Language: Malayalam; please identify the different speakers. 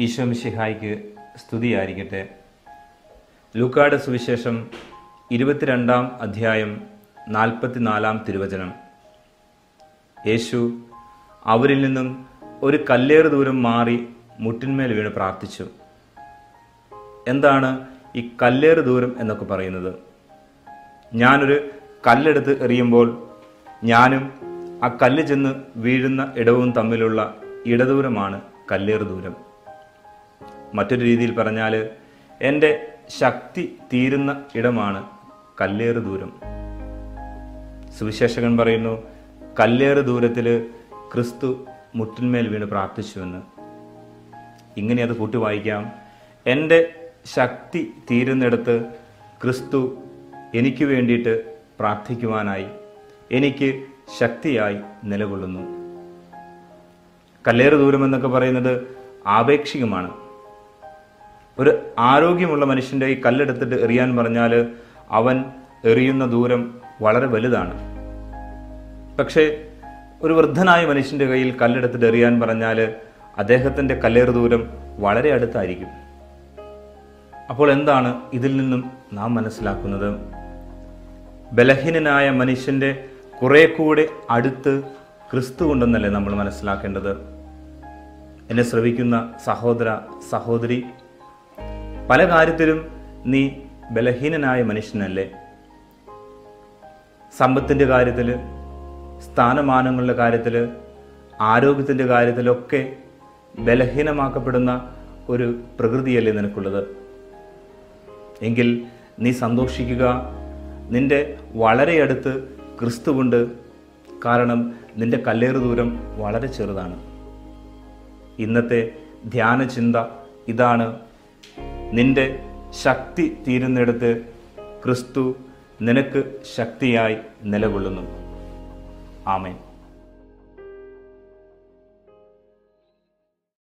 Speaker 1: ഈശോ മിശിഹായ്ക്ക് സ്തുതിയായിരിക്കട്ടെ. ലൂക്കാട് സുവിശേഷം ഇരുപത്തിരണ്ടാം അധ്യായം നാൽപ്പത്തിനാലാം തിരുവചനം. യേശു അവരിൽ നിന്നും ഒരു കല്ലേറ് ദൂരം മാറി മുട്ടിന്മേൽ വീണ് പ്രാർത്ഥിച്ചു. എന്താണ് ഈ കല്ലേറ് ദൂരം എന്നൊക്കെ പറയുന്നത്? ഞാനൊരു കല്ലെടുത്ത് എറിയുമ്പോൾ ഞാനും ആ കല്ല് ചെന്ന് വീഴുന്ന ഇടവും തമ്മിലുള്ള ഇടദൂരമാണ് കല്ലേറ് ദൂരം. മറ്റൊരു രീതിയിൽ പറഞ്ഞാൽ എന്റെ ശക്തി തീരുന്ന ഇടമാണ് കല്ലേറ് ദൂരം. സുവിശേഷകൻ പറയുന്നു കല്ലേറ് ദൂരത്തിൽ ക്രിസ്തു മുട്ടിന്മേൽ വീണ് പ്രാർത്ഥിച്ചുവെന്ന്. ഇങ്ങനെ അത് കൂട്ടി വായിക്കാം. എന്റെ ശക്തി തീരുന്നിടത്ത് ക്രിസ്തു എനിക്ക് വേണ്ടിയിട്ട് പ്രാർത്ഥിക്കുവാനായി എനിക്ക് ശക്തിയായി നിലകൊള്ളുന്നു. കല്ലേറ് ദൂരം എന്നൊക്കെ പറയുന്നത് ആപേക്ഷികമാണ്. ഒരു ആരോഗ്യമുള്ള മനുഷ്യന്റെ ഈ കല്ലെടുത്തിട്ട് എറിയാൻ പറഞ്ഞാൽ അവൻ എറിയുന്ന ദൂരം വളരെ വലുതാണ്. പക്ഷേ ഒരു വൃദ്ധനായ മനുഷ്യന്റെ കയ്യിൽ കല്ലെടുത്തിട്ട് എറിയാൻ പറഞ്ഞാൽ അദ്ദേഹത്തിന്റെ കല്ലേറ് ദൂരം വളരെ അടുത്തായിരിക്കും. അപ്പോൾ എന്താണ് ഇതിൽ നിന്നും നാം മനസ്സിലാക്കുന്നത്? ബലഹീനനായ മനുഷ്യന്റെ കുറേ കൂടെ അടുത്ത് ക്രിസ്തു ഉണ്ടെന്നല്ലേ നമ്മൾ മനസ്സിലാക്കേണ്ടത്? എന്നെ ശ്രവിക്കുന്ന സഹോദര സഹോദരി പല കാര്യത്തിലും നീ ബലഹീനനായ മനുഷ്യനല്ലേ? സമ്പത്തിന്റെ കാര്യത്തിൽ സ്ഥാനമാനങ്ങളുടെ കാര്യത്തിൽ ആരോഗ്യത്തിന്റെ കാര്യത്തിലൊക്കെ ബലഹീനമാക്കപ്പെടുന്ന ഒരു പ്രകൃതിയല്ലേ നിനക്കുള്ളത്? എങ്കിൽ നീ സന്തോഷിക്കുക. നിന്റെ വളരെ അടുത്ത് ക്രിസ്തുവുണ്ട്. കാരണം നിന്റെ കല്ലേറ് ദൂരം വളരെ ചെറുതാണ്. ഇന്നത്തെ ധ്യാന ചിന്ത ഇതാണ് നിന്റെ ശക്തി തീരുന്നിടത്ത് ക്രിസ്തു നിനക്ക് ശക്തിയായി നിലകൊള്ളുന്നു. ആമേൻ.